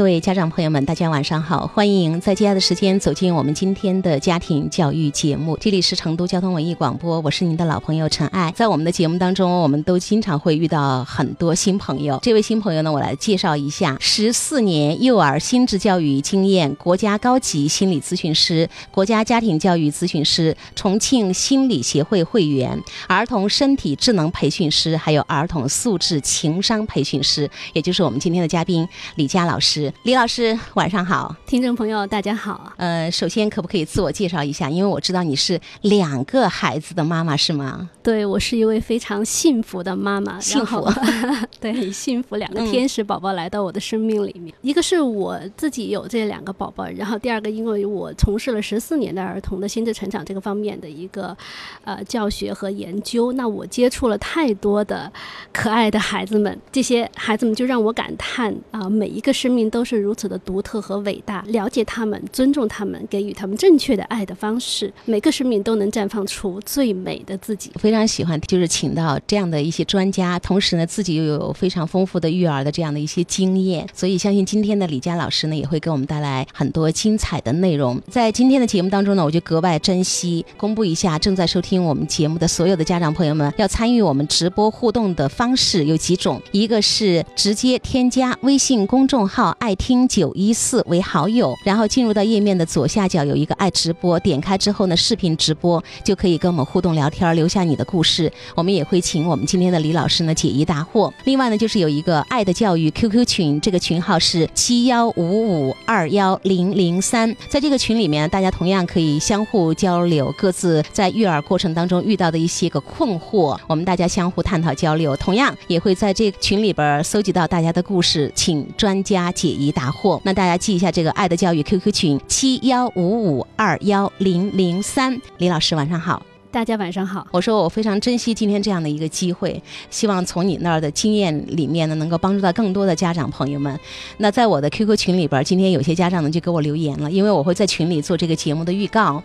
各位家长朋友们，大家晚上好！欢迎在接下来的时间走进我们今天的家庭教育节目。这里是成都交通文艺广播，我是您的老朋友陈爱。在我们的节目当中，我们都经常会遇到很多新朋友。这位新朋友呢，我来介绍一下：十四年幼儿心智教育经验，国家高级心理咨询师，国家家庭教育咨询师，重庆心理协会会员，儿童身体智能培训师，还有儿童素质情商培训师，也就是我们今天的嘉宾李佳老师。李老师，晚上好，听众朋友，大家好。呃，首先可不可以自我介绍一下？因为我知道你是两个孩子的妈妈，是吗？对，我是一位非常幸福的妈妈。幸福，对，很幸福。两个天使宝宝来到我的生命里面，一个是我自己有这两个宝宝，然后第二个，因为我从事了十四年的儿童的心智成长这个方面的一个呃教学和研究，那我接触了太多的可爱的孩子们，这些孩子们就让我感叹啊，每一个生命都。都是如此的独特和伟大，了解他们，尊重他们，给予他们正确的爱的方式，每个生命都能绽放出最美的自己。非常喜欢，就是请到这样的一些专家，同时呢，自己又有非常丰富的育儿的这样的一些经验，所以相信今天的李佳老师呢，也会给我们带来很多精彩的内容。在今天的节目当中呢，我就格外珍惜公布一下正在收听我们节目的所有的家长朋友们，要参与我们直播互动的方式有几种，一个是直接添加微信公众号爱。听九一四为好友，然后进入到页面的左下角有一个爱直播，点开之后呢，视频直播就可以跟我们互动聊天，留下你的故事，我们也会请我们今天的李老师呢解疑答惑。另外呢，就是有一个爱的教育 QQ 群，这个群号是七幺五五二幺零零三，在这个群里面，大家同样可以相互交流各自在育儿过程当中遇到的一些个困惑，我们大家相互探讨交流，同样也会在这个群里边搜集到大家的故事，请专家解。疑答惑，那大家记一下这个爱的教育 QQ 群七幺五五二幺零零三，李老师晚上好。大家晚上好，我说我非常珍惜今天这样的一个机会，希望从你那儿的经验里面呢，能够帮助到更多的家长朋友们。那在我的 QQ 群里边，今天有些家长呢就给我留言了，因为我会在群里做这个节目的预告，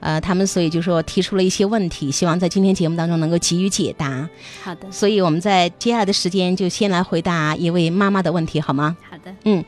呃，他们所以就说提出了一些问题，希望在今天节目当中能够给予解答。好的，所以我们在接下来的时间就先来回答一位妈妈的问题，好吗？好的，嗯。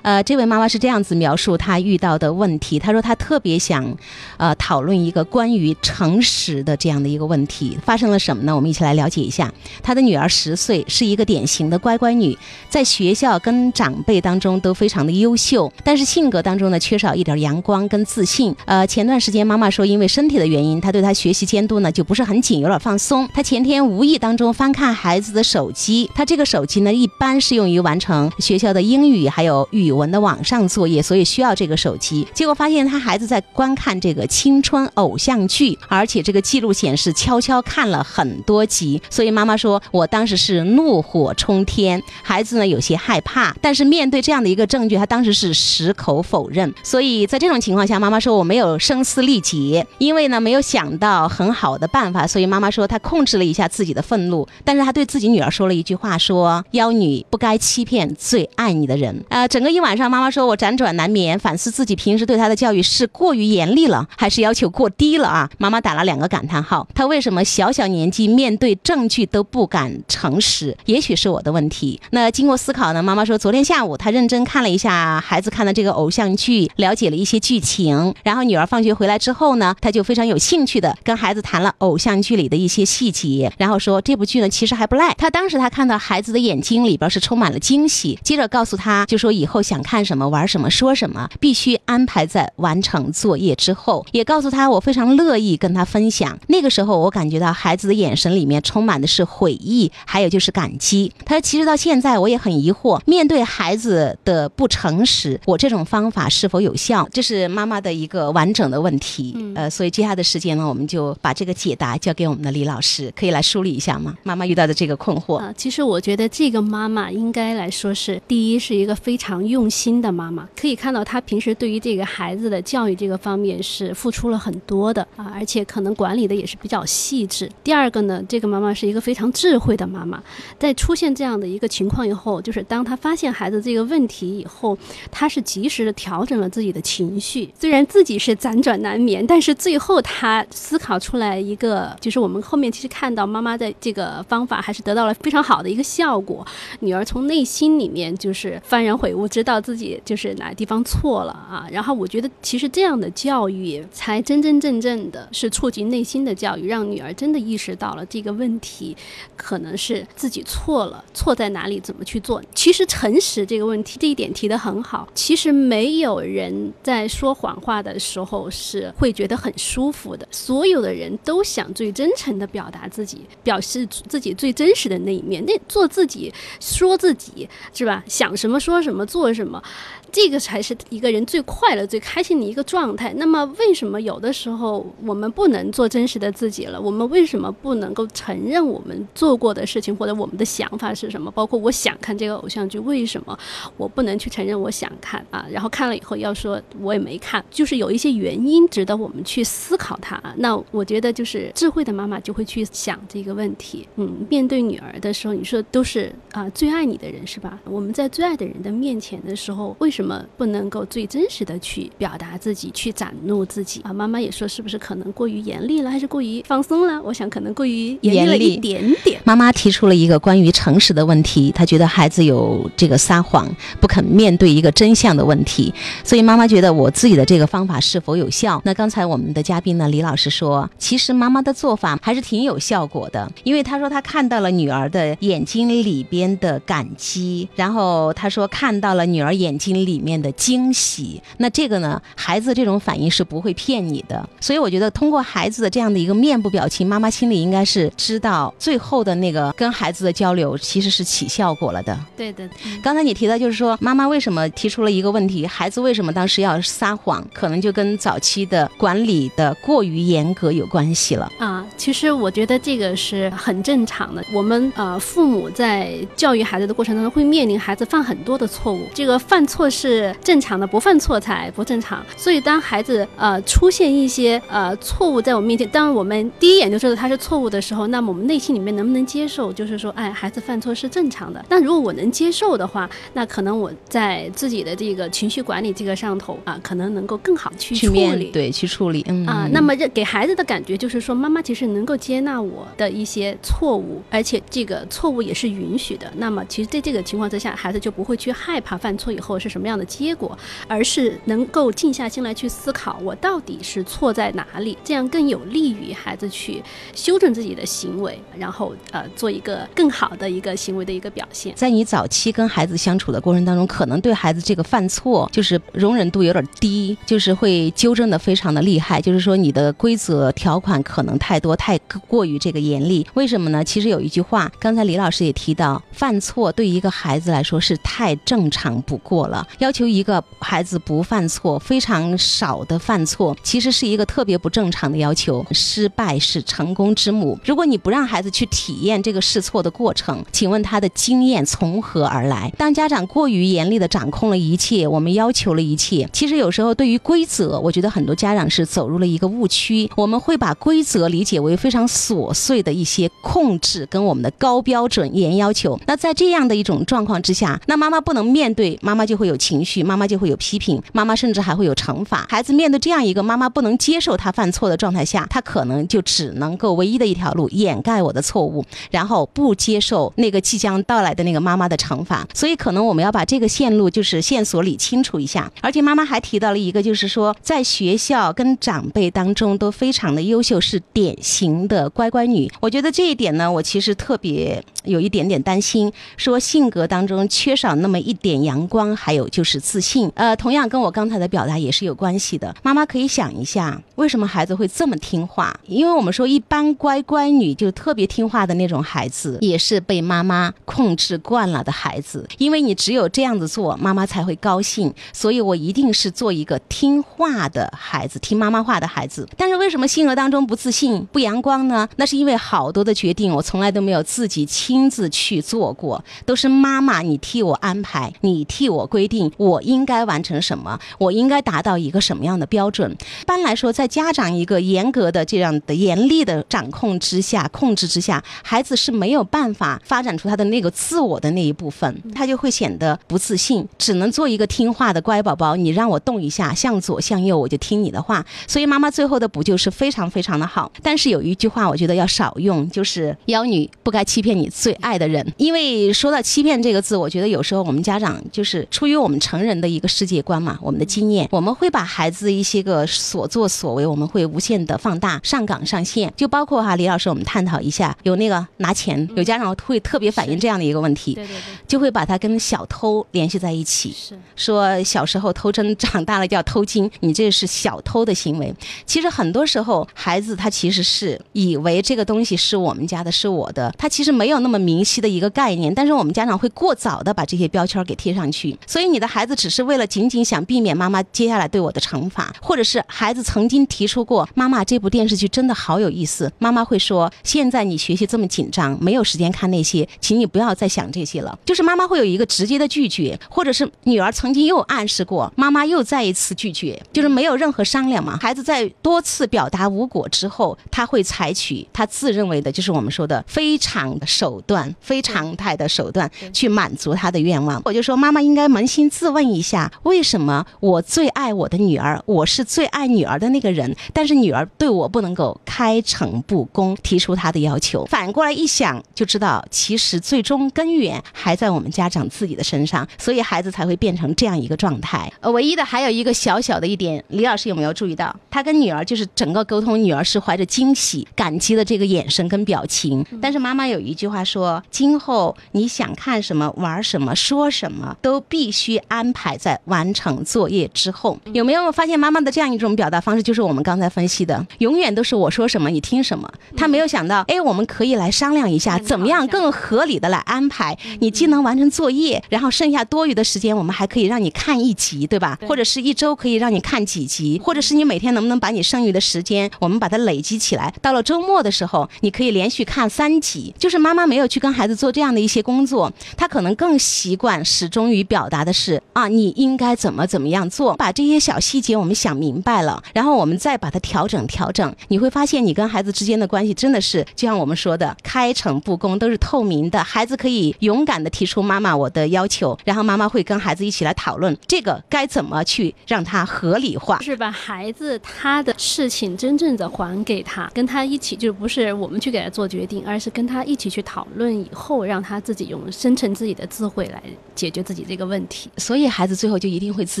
呃，这位妈妈是这样子描述她遇到的问题。她说她特别想，呃，讨论一个关于诚实的这样的一个问题。发生了什么呢？我们一起来了解一下。她的女儿十岁，是一个典型的乖乖女，在学校跟长辈当中都非常的优秀，但是性格当中呢缺少一点阳光跟自信。呃，前段时间妈妈说，因为身体的原因，她对她学习监督呢就不是很紧，有点放松。她前天无意当中翻看孩子的手机，她这个手机呢一般是用于完成学校的英语还有语。语文的网上作业，所以需要这个手机。结果发现他孩子在观看这个青春偶像剧，而且这个记录显示悄悄看了很多集。所以妈妈说，我当时是怒火冲天。孩子呢有些害怕，但是面对这样的一个证据，他当时是矢口否认。所以在这种情况下，妈妈说我没有声嘶力竭，因为呢没有想到很好的办法。所以妈妈说她控制了一下自己的愤怒，但是她对自己女儿说了一句话：说妖女不该欺骗最爱你的人。啊，整个。一晚上，妈妈说我辗转难眠，反思自己平时对他的教育是过于严厉了，还是要求过低了啊？妈妈打了两个感叹号。他为什么小小年纪面对证据都不敢诚实？也许是我的问题。那经过思考呢？妈妈说，昨天下午她认真看了一下孩子看的这个偶像剧，了解了一些剧情。然后女儿放学回来之后呢，她就非常有兴趣的跟孩子谈了偶像剧里的一些细节，然后说这部剧呢其实还不赖。她当时她看到孩子的眼睛里边是充满了惊喜，接着告诉他就说以后。想看什么玩什么说什么，必须安排在完成作业之后。也告诉他，我非常乐意跟他分享。那个时候，我感觉到孩子的眼神里面充满的是悔意，还有就是感激。他说：“其实到现在，我也很疑惑，面对孩子的不诚实，我这种方法是否有效？”这是妈妈的一个完整的问题。呃，所以接下来的时间呢，我们就把这个解答交给我们的李老师，可以来梳理一下吗？妈妈遇到的这个困惑啊，其实我觉得这个妈妈应该来说是第一，是一个非常用。用心的妈妈可以看到，她平时对于这个孩子的教育这个方面是付出了很多的啊，而且可能管理的也是比较细致。第二个呢，这个妈妈是一个非常智慧的妈妈，在出现这样的一个情况以后，就是当她发现孩子这个问题以后，她是及时的调整了自己的情绪。虽然自己是辗转难眠，但是最后她思考出来一个，就是我们后面其实看到妈妈的这个方法还是得到了非常好的一个效果。女儿从内心里面就是幡然悔悟，知。道自己就是哪个地方错了啊。然后我觉得，其实这样的教育才真真正正的是触及内心的教育，让女儿真的意识到了这个问题可能是自己错了，错在哪里，怎么去做。其实诚实这个问题，这一点提得很好。其实没有人在说谎话的时候是会觉得很舒服的，所有的人都想最真诚的表达自己，表示自己最真实的那一面，那做自己，说自己，是吧？想什么说什么，做什么。这个才是一个人最快乐、最开心的一个状态。那么，为什么有的时候我们不能做真实的自己了？我们为什么不能够承认我们做过的事情，或者我们的想法是什么？包括我想看这个偶像剧，为什么我不能去承认我想看啊？然后看了以后要说我也没看，就是有一些原因值得我们去思考它啊。那我觉得，就是智慧的妈妈就会去想这个问题。嗯，面对女儿的时候，你说都是啊最爱你的人是吧？我们在最爱的人的面前的时候，为什么不能够最真实的去表达自己，去展露自己啊？妈妈也说，是不是可能过于严厉了，还是过于放松了？我想可能过于严厉了一点点。妈妈提出了一个关于诚实的问题，她觉得孩子有这个撒谎、不肯面对一个真相的问题，所以妈妈觉得我自己的这个方法是否有效？那刚才我们的嘉宾呢，李老师说，其实妈妈的做法还是挺有效果的，因为她说她看到了女儿的眼睛里边的感激，然后她说看到了女儿眼睛里面的。惊喜，那这个呢？孩子这种反应是不会骗你的，所以我觉得通过孩子的这样的一个面部表情，妈妈心里应该是知道最后的那个跟孩子的交流其实是起效果了的。对的，刚才你提到就是说，妈妈为什么提出了一个问题，孩子为什么当时要撒谎，可能就跟早期的管理的过于严格有关系了啊。其实我觉得这个是很正常的，我们呃父母在教育孩子的过程当中会面临孩子犯很多的错误，这个犯错是。正常的不犯错才不正常，所以当孩子呃出现一些呃错误在我们面前，当我们第一眼就知道他是错误的时候，那么我们内心里面能不能接受？就是说，哎，孩子犯错是正常的。那如果我能接受的话，那可能我在自己的这个情绪管理这个上头啊，可能能够更好去处理，对，去处理，嗯啊。那么这给孩子的感觉就是说，妈妈其实能够接纳我的一些错误，而且这个错误也是允许的。那么其实在这个情况之下，孩子就不会去害怕犯犯错以后是什么样的结。果，而是能够静下心来去思考，我到底是错在哪里，这样更有利于孩子去修正自己的行为，然后呃做一个更好的一个行为的一个表现。在你早期跟孩子相处的过程当中，可能对孩子这个犯错就是容忍度有点低，就是会纠正的非常的厉害，就是说你的规则条款可能太多，太过于这个严厉。为什么呢？其实有一句话，刚才李老师也提到，犯错对一个孩子来说是太正常不过了，要求一。个孩子不犯错，非常少的犯错，其实是一个特别不正常的要求。失败是成功之母。如果你不让孩子去体验这个试错的过程，请问他的经验从何而来？当家长过于严厉的掌控了一切，我们要求了一切，其实有时候对于规则，我觉得很多家长是走入了一个误区。我们会把规则理解为非常琐碎的一些控制跟我们的高标准、严要求。那在这样的一种状况之下，那妈妈不能面对，妈妈就会有情绪。妈妈就会有批评，妈妈甚至还会有惩罚。孩子面对这样一个妈妈不能接受他犯错的状态下，他可能就只能够唯一的一条路掩盖我的错误，然后不接受那个即将到来的那个妈妈的惩罚。所以，可能我们要把这个线路就是线索理清楚一下。而且，妈妈还提到了一个，就是说在学校跟长辈当中都非常的优秀，是典型的乖乖女。我觉得这一点呢，我其实特别有一点点担心，说性格当中缺少那么一点阳阳光，还有就是。自信，呃，同样跟我刚才的表达也是有关系的。妈妈可以想一下，为什么孩子会这么听话？因为我们说，一般乖乖女就特别听话的那种孩子，也是被妈妈控制惯了的孩子。因为你只有这样子做，妈妈才会高兴。所以我一定是做一个听话的孩子，听妈妈话的孩子。但是为什么性格当中不自信、不阳光呢？那是因为好多的决定，我从来都没有自己亲自去做过，都是妈妈你替我安排，你替我规定，我。应该完成什么？我应该达到一个什么样的标准？一般来说，在家长一个严格的这样的严厉的掌控之下、控制之下，孩子是没有办法发展出他的那个自我的那一部分，他就会显得不自信，只能做一个听话的乖宝宝。你让我动一下，向左向右，我就听你的话。所以妈妈最后的补救是非常非常的好。但是有一句话，我觉得要少用，就是“妖女不该欺骗你最爱的人”。因为说到欺骗这个字，我觉得有时候我们家长就是出于我们成人的一个世界观嘛，我们的经验，我们会把孩子一些个所作所为，我们会无限的放大，上纲上线。就包括哈，李老师，我们探讨一下，有那个拿钱，有家长会特别反映这样的一个问题，对对对，就会把他跟小偷联系在一起，是说小时候偷针，长大了叫偷金，你这是小偷的行为。其实很多时候，孩子他其实是以为这个东西是我们家的，是我的，他其实没有那么明晰的一个概念。但是我们家长会过早的把这些标签给贴上去，所以你的孩子只是为了仅仅想避免妈妈接下来对我的惩罚，或者是孩子曾经提出过妈妈这部电视剧真的好有意思，妈妈会说现在你学习这么紧张，没有时间看那些，请你不要再想这些了。就是妈妈会有一个直接的拒绝，或者是女儿曾经又暗示过，妈妈又再一次拒绝，就是没有任何商量嘛。孩子在多次表达无果之后，他会采取他自认为的，就是我们说的非常手段、非常态的手段去满足他的愿望。我就说妈，妈妈应该扪心自问一下，为什么我最爱我的女儿，我是最爱女儿的那个人，但是女儿对我不能够开诚布公提出她的要求。反过来一想，就知道其实最终根源还在我们家长自己的身上，所以孩子才会变成这样一个状态。呃，唯一的还有一个小小的一点，李老师有没有注意到？他跟女儿就是整个沟通，女儿是怀着惊喜、感激的这个眼神跟表情。但是妈妈有一句话说：今后你想看什么、玩什么、说什么，都必须安排在完成作业之后。有没有发现妈妈的这样一种表达方式？就是我们刚才分析的，永远都是我说什么你听什么。他没有想到，哎，我们可以来商量一下，怎么样更合理的来安排。你既能完成作业，然后剩下多余的时间，我们还可以让你看一集，对吧？或者是一周可以让你看几集，或者是你每天能不能把你剩余的时间，我们把它累积起来，到了周末的时候，你可以连续看三集。就是妈妈没有去跟孩子做这样的一些工作，她可能更习惯始终于表达的是啊，你应该怎么怎么样做，把这些小细节我们想明白了，然后我们再把它调整调整，你会发现你跟孩子之间的关系真的是就像我们说的开诚布公，都是透明的，孩子可以勇敢的提出妈妈我的要求，然后妈妈会跟孩子一起来讨论这个该怎么去让它合理化。是把孩子他的事情真正的还给他，跟他一起，就不是我们去给他做决定，而是跟他一起去讨论以后，让他自己用生成自己的智慧来解决自己这个问题。所以孩子最后就一定会自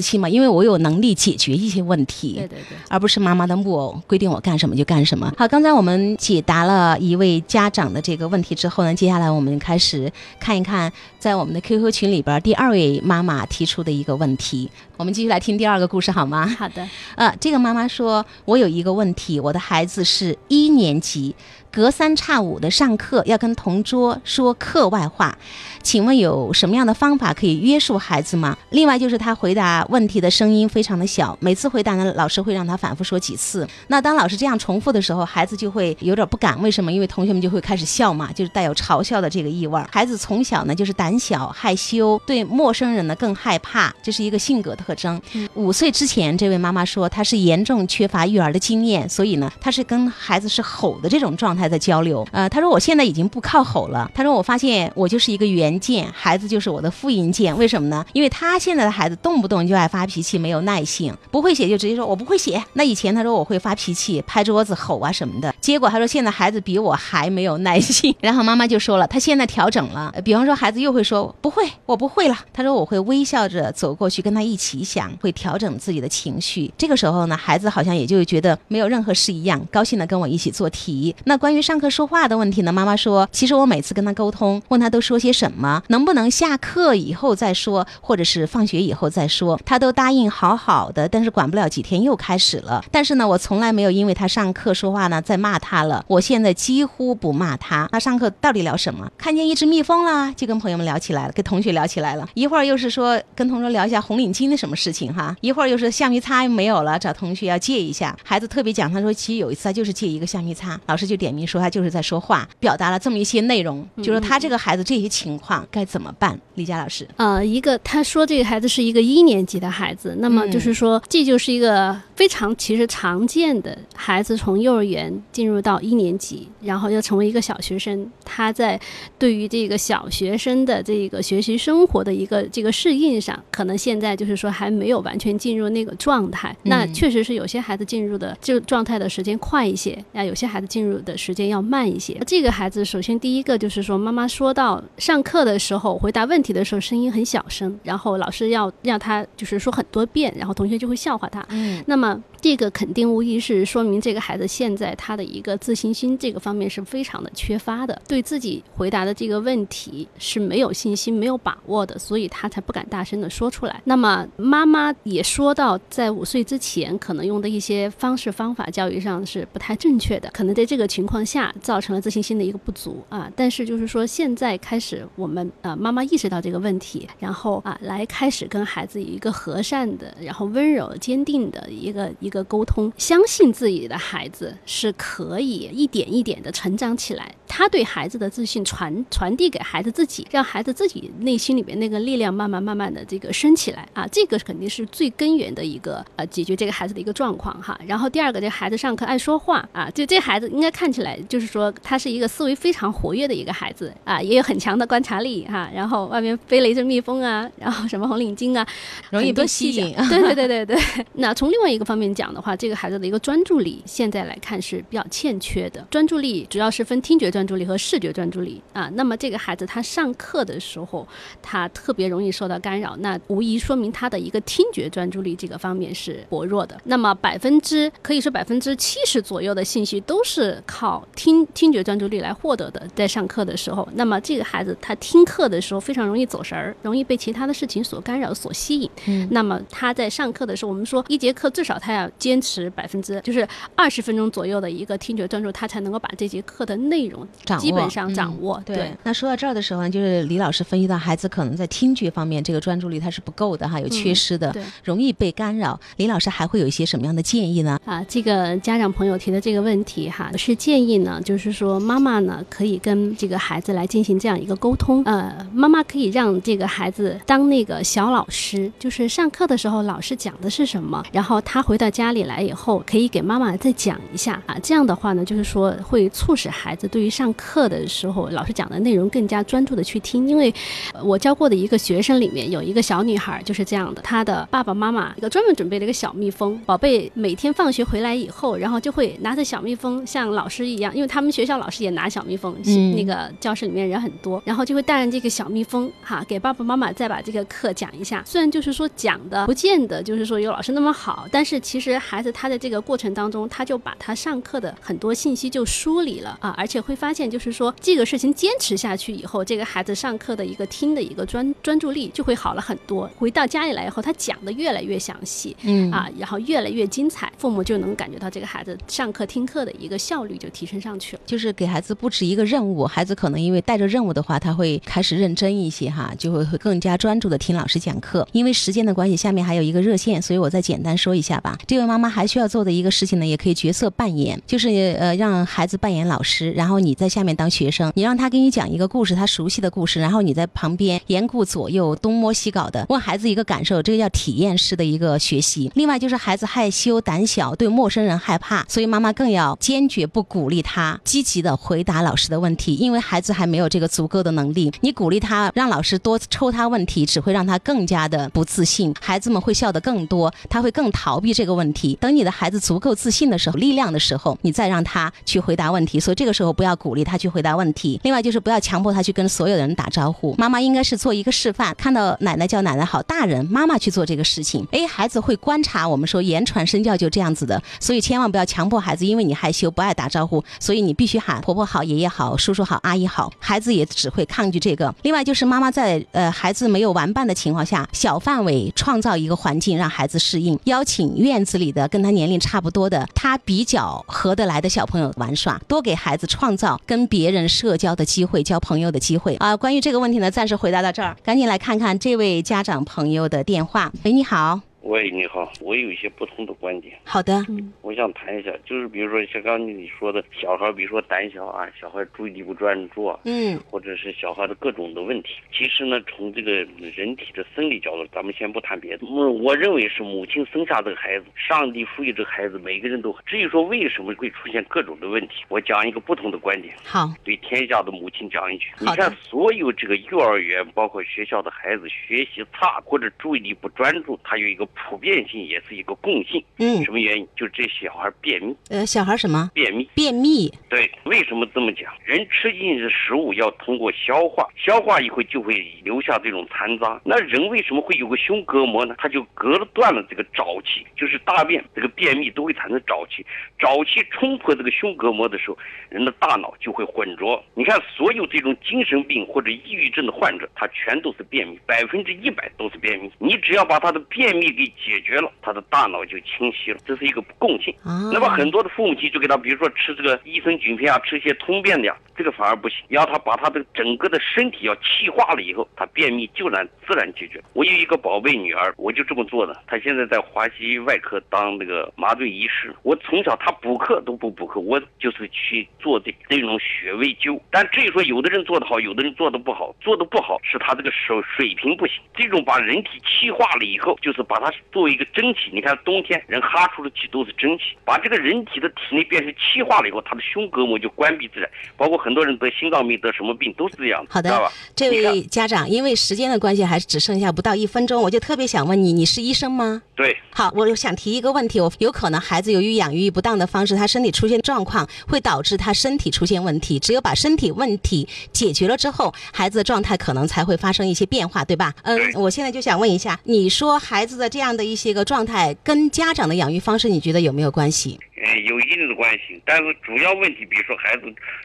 信嘛，因为我有能力解决一些问题。对对对。而不是妈妈的木偶规定我干什么就干什么。好，刚才我们解答了一位家长的这个问题之后呢，接下来我们开始看一看在我们的 QQ 群里边第二位妈妈提出的一个问题。我们继续来听第二个故事好吗？好的，呃，这个妈妈说，我有一个问题，我的孩子是一年级，隔三差五的上课要跟同桌说课外话，请问有什么样的方法可以约束孩子吗？另外就是他回答问题的声音非常的小，每次回答呢，老师会让他反复说几次。那当老师这样重复的时候，孩子就会有点不敢，为什么？因为同学们就会开始笑嘛，就是带有嘲笑的这个意味儿。孩子从小呢就是胆小害羞，对陌生人呢更害怕，这是一个性格特征。五岁之前，这位妈妈说她是严重缺乏育儿的经验，所以呢，她是跟孩子是吼的这种状态还在交流。呃，他说我现在已经不靠吼了，他说我发现我就是一个原件，孩子就是我的复印件。为什么呢？因为他现在的孩子动不动就爱发脾气，没有耐性，不会写就直接说我不会写。那以前他说我会发脾气，拍桌子吼啊什么的，结果他说现在孩子比我还没有耐性。然后妈妈就说了，他现在调整了，比方说孩子又会说不会，我不会了。他说我会微笑着走过去跟他一起想，会调整自己的情绪。这个时候呢，孩子好像也就觉得没有任何事一样，高兴的跟我一起做题。那关关于上课说话的问题呢，妈妈说，其实我每次跟他沟通，问他都说些什么，能不能下课以后再说，或者是放学以后再说，他都答应好好的，但是管不了几天又开始了。但是呢，我从来没有因为他上课说话呢再骂他了。我现在几乎不骂他。他上课到底聊什么？看见一只蜜蜂啦，就跟朋友们聊起来了，跟同学聊起来了。一会儿又是说跟同桌聊一下红领巾的什么事情哈，一会儿又是橡皮擦没有了，找同学要借一下。孩子特别讲，他说其实有一次他就是借一个橡皮擦，老师就点名说他就是在说话，表达了这么一些内容，就说他这个孩子这些情况该怎么办？李佳老师，呃，一个他说这个孩子是一个一年级的孩子，那么嗯就是说，这就是一个非常其实常见的孩子从幼儿园进入到一年级，然后要成为一个小学生，他在对于这个小学生的这个学习生活的一个这个适应上，可能现在就是说还没有完全进入那个状态。那确实是有些孩子进入的这个状态的时间快一些，那，有些孩子进入的时间要慢一些。这个孩子首先第一个就是说，妈妈说到上课的时候回答问题的时候声音很小声，然后老师要让他就是说很多遍，然后同学就会笑话他。嗯，那么。吗？这个肯定无疑是说明这个孩子现在他的一个自信心这个方面是非常的缺乏的，对自己回答的这个问题是没有信心、没有把握的，所以他才不敢大声的说出来。那么妈妈也说到，在五岁之前可能用的一些方式方法教育上是不太正确的，可能在这个情况下造成了自信心的一个不足啊。但是就是说现在开始，我们呃妈妈意识到这个问题，然后啊来开始跟孩子一个和善的、然后温柔、坚定的一个。个沟通，相信自己的孩子是可以一点一点的成长起来。他对孩子的自信传传递给孩子自己，让孩子自己内心里面那个力量慢慢慢慢的这个升起来啊，这个肯定是最根源的一个呃解决这个孩子的一个状况哈。然后第二个，这孩子上课爱说话啊，就这孩子应该看起来就是说他是一个思维非常活跃的一个孩子啊，也有很强的观察力哈。然后外面飞了一只蜜蜂啊，然后什么红领巾啊，容易被吸引。对对对对对。那从另外一个方面讲的话，这个孩子的一个专注力现在来看是比较欠缺的。专注力主要是分听觉专注力和视觉专注力啊。那么这个孩子他上课的时候，他特别容易受到干扰，那无疑说明他的一个听觉专注力这个方面是薄弱的。那么百分之可以说百分之七十左右的信息都是靠听听觉专注力来获得的，在上课的时候，那么这个孩子他听课的时候非常容易走神儿，容易被其他的事情所干扰、所吸引。嗯。那么他在上课的时候，我们说一节课至少他要坚持。百分之就是二十分钟左右的一个听觉专注，他才能够把这节课的内容基本上掌握。对，那说到这儿的时候呢，就是李老师分析到孩子可能在听觉方面这个专注力他是不够的哈，有缺失的，容易被干扰。李老师还会有一些什么样的建议呢？啊，这个家长朋友提的这个问题哈，是建议呢，就是说妈妈呢可以跟这个孩子来进行这样一个沟通。呃，妈妈可以让这个孩子当那个小老师，就是上课的时候老师讲的是什么，然后他回到家里来。以后可以给妈妈再讲一下啊，这样的话呢，就是说会促使孩子对于上课的时候老师讲的内容更加专注的去听。因为我教过的一个学生里面有一个小女孩就是这样的，她的爸爸妈妈一个专门准备了一个小蜜蜂，宝贝每天放学回来以后，然后就会拿着小蜜蜂，像老师一样，因为他们学校老师也拿小蜜蜂，那个教室里面人很多，然后就会带着这个小蜜蜂哈，给爸爸妈妈再把这个课讲一下。虽然就是说讲的不见得就是说有老师那么好，但是其实孩子。他在这个过程当中，他就把他上课的很多信息就梳理了啊，而且会发现，就是说这个事情坚持下去以后，这个孩子上课的一个听的一个专专注力就会好了很多。回到家里来以后，他讲的越来越详细，嗯啊，然后越来越精彩，父母就能感觉到这个孩子上课听课的一个效率就提升上去了。就是给孩子布置一个任务，孩子可能因为带着任务的话，他会开始认真一些哈，就会会更加专注的听老师讲课。因为时间的关系，下面还有一个热线，所以我再简单说一下吧。这位妈妈还需要做的一个事情呢，也可以角色扮演，就是呃让孩子扮演老师，然后你在下面当学生，你让他给你讲一个故事，他熟悉的故事，然后你在旁边言顾左右，东摸西搞的问孩子一个感受，这个叫体验式的一个学习。另外就是孩子害羞胆小，对陌生人害怕，所以妈妈更要坚决不鼓励他积极的回答老师的问题，因为孩子还没有这个足够的能力。你鼓励他让老师多抽他问题，只会让他更加的不自信，孩子们会笑得更多，他会更逃避这个问题。问题等你的孩子足够自信的时候，力量的时候，你再让他去回答问题。所以这个时候不要鼓励他去回答问题。另外就是不要强迫他去跟所有的人打招呼。妈妈应该是做一个示范，看到奶奶叫奶奶好，大人妈妈去做这个事情。哎，孩子会观察。我们说言传身教就这样子的，所以千万不要强迫孩子，因为你害羞不爱打招呼，所以你必须喊婆婆好、爷爷好、叔叔好、阿姨好。孩子也只会抗拒这个。另外就是妈妈在呃孩子没有玩伴的情况下，小范围创造一个环境让孩子适应，邀请院子里的跟他年龄。差不多的，他比较合得来的小朋友玩耍，多给孩子创造跟别人社交的机会、交朋友的机会啊。关于这个问题呢，暂时回答到这儿，赶紧来看看这位家长朋友的电话。喂，你好。喂，你好，我有一些不同的观点，好的，嗯我想谈一下，就是比如说像刚才你说的，小孩，比如说胆小啊，小孩注意力不专注啊，嗯或者是小孩的各种的问题。其实呢，从这个人体的生理角度，咱们先不谈别的。嗯，我认为是母亲生下这个孩子，上帝赋予这个孩子，每个人都。至于说为什么会出现各种的问题，我讲一个不同的观点。好，对天下的母亲讲一句：你看，所有这个幼儿园，包括学校的孩子，学习差或者注意力不专注，他有一个普遍性，也是一个共性。嗯什么原因？就是这小孩便秘，呃，小孩什么便秘。便秘？对，为什么这么讲？人吃进去的食物要通过消化，消化以后就会留下这种残渣。那人为什么会有个胸膈膜呢？它就隔了断了这个沼气，就是大便这个便秘都会产生沼气，沼气冲破这个胸膈膜的时候，人的大脑就会浑浊。你看，所有这种精神病或者抑郁症的患者，他全都是便秘，百分之一百都是便秘。你只要把他的便秘给解决了，他的大脑就清晰了，这是一个共性。啊，那么很多的父母亲就给他，比如说吃这个益生菌片啊，吃一些通便的呀，这个反而不行，要他把他的整个的身体要气化了以后，他便秘就能自然解决。我有一个宝贝女儿，我就这么做的，她现在在华西外科当那个麻醉医师。我从小她补课都不补课，我就是去做这这种穴位灸。但至于说有的人做得好，有的人做得不好，做得不好是他这个手水平不行。这种把人体气化了以后，就是把它作为一个蒸汽。你看冬天人哈出的气都是蒸汽，把这个人体的体内变成气化了以后，他的胸膈膜就关闭自然。包括很多人得心脏病、得什么病都是这样的，好的知道吧？这位家长，因为时间的关系，还是只剩下不到一分钟，我就特别想问你，你是医生吗？对，好，我想提一个问题，我有可能孩子由于养育不当的方式，他身体出现状况，会导致他身体出现问题。只有把身体问题解决了之后，孩子的状态可能才会发生一些变化，对吧？嗯，我现在就想问一下，你说孩子的这样的一些个状态，跟家长的养育方式，你觉得有没有关系？呃，有一定的关系，但是主要问题，比如说孩子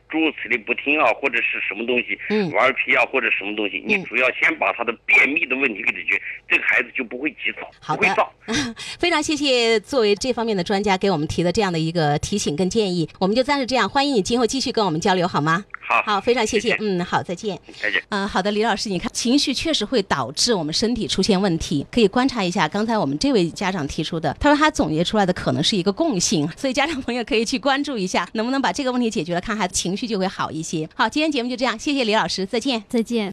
诸如此类不听啊，或者是什么东西，嗯顽皮啊，或者什么东西，你嗯主要先把他的便秘的问题给解决，这个孩子就不会急躁，好不会躁。非常谢谢作为这方面的专家给我们提的这样的一个提醒跟建议，我们就暂时这样，欢迎你今后继续跟我们交流，好吗？好，好，非常谢谢，谢谢嗯，好，再见。再见。嗯，好的，李老师，你看情绪确实会导致我们身体出现问题，可以观察一下刚才我们这位家长提出的，他说他总结出来的可能是一个共性，所以家长朋友可以去关注一下，能不能把这个问题解决了，看孩子情绪就会好一些。好，今天节目就这样，谢谢李老师，再见。再见。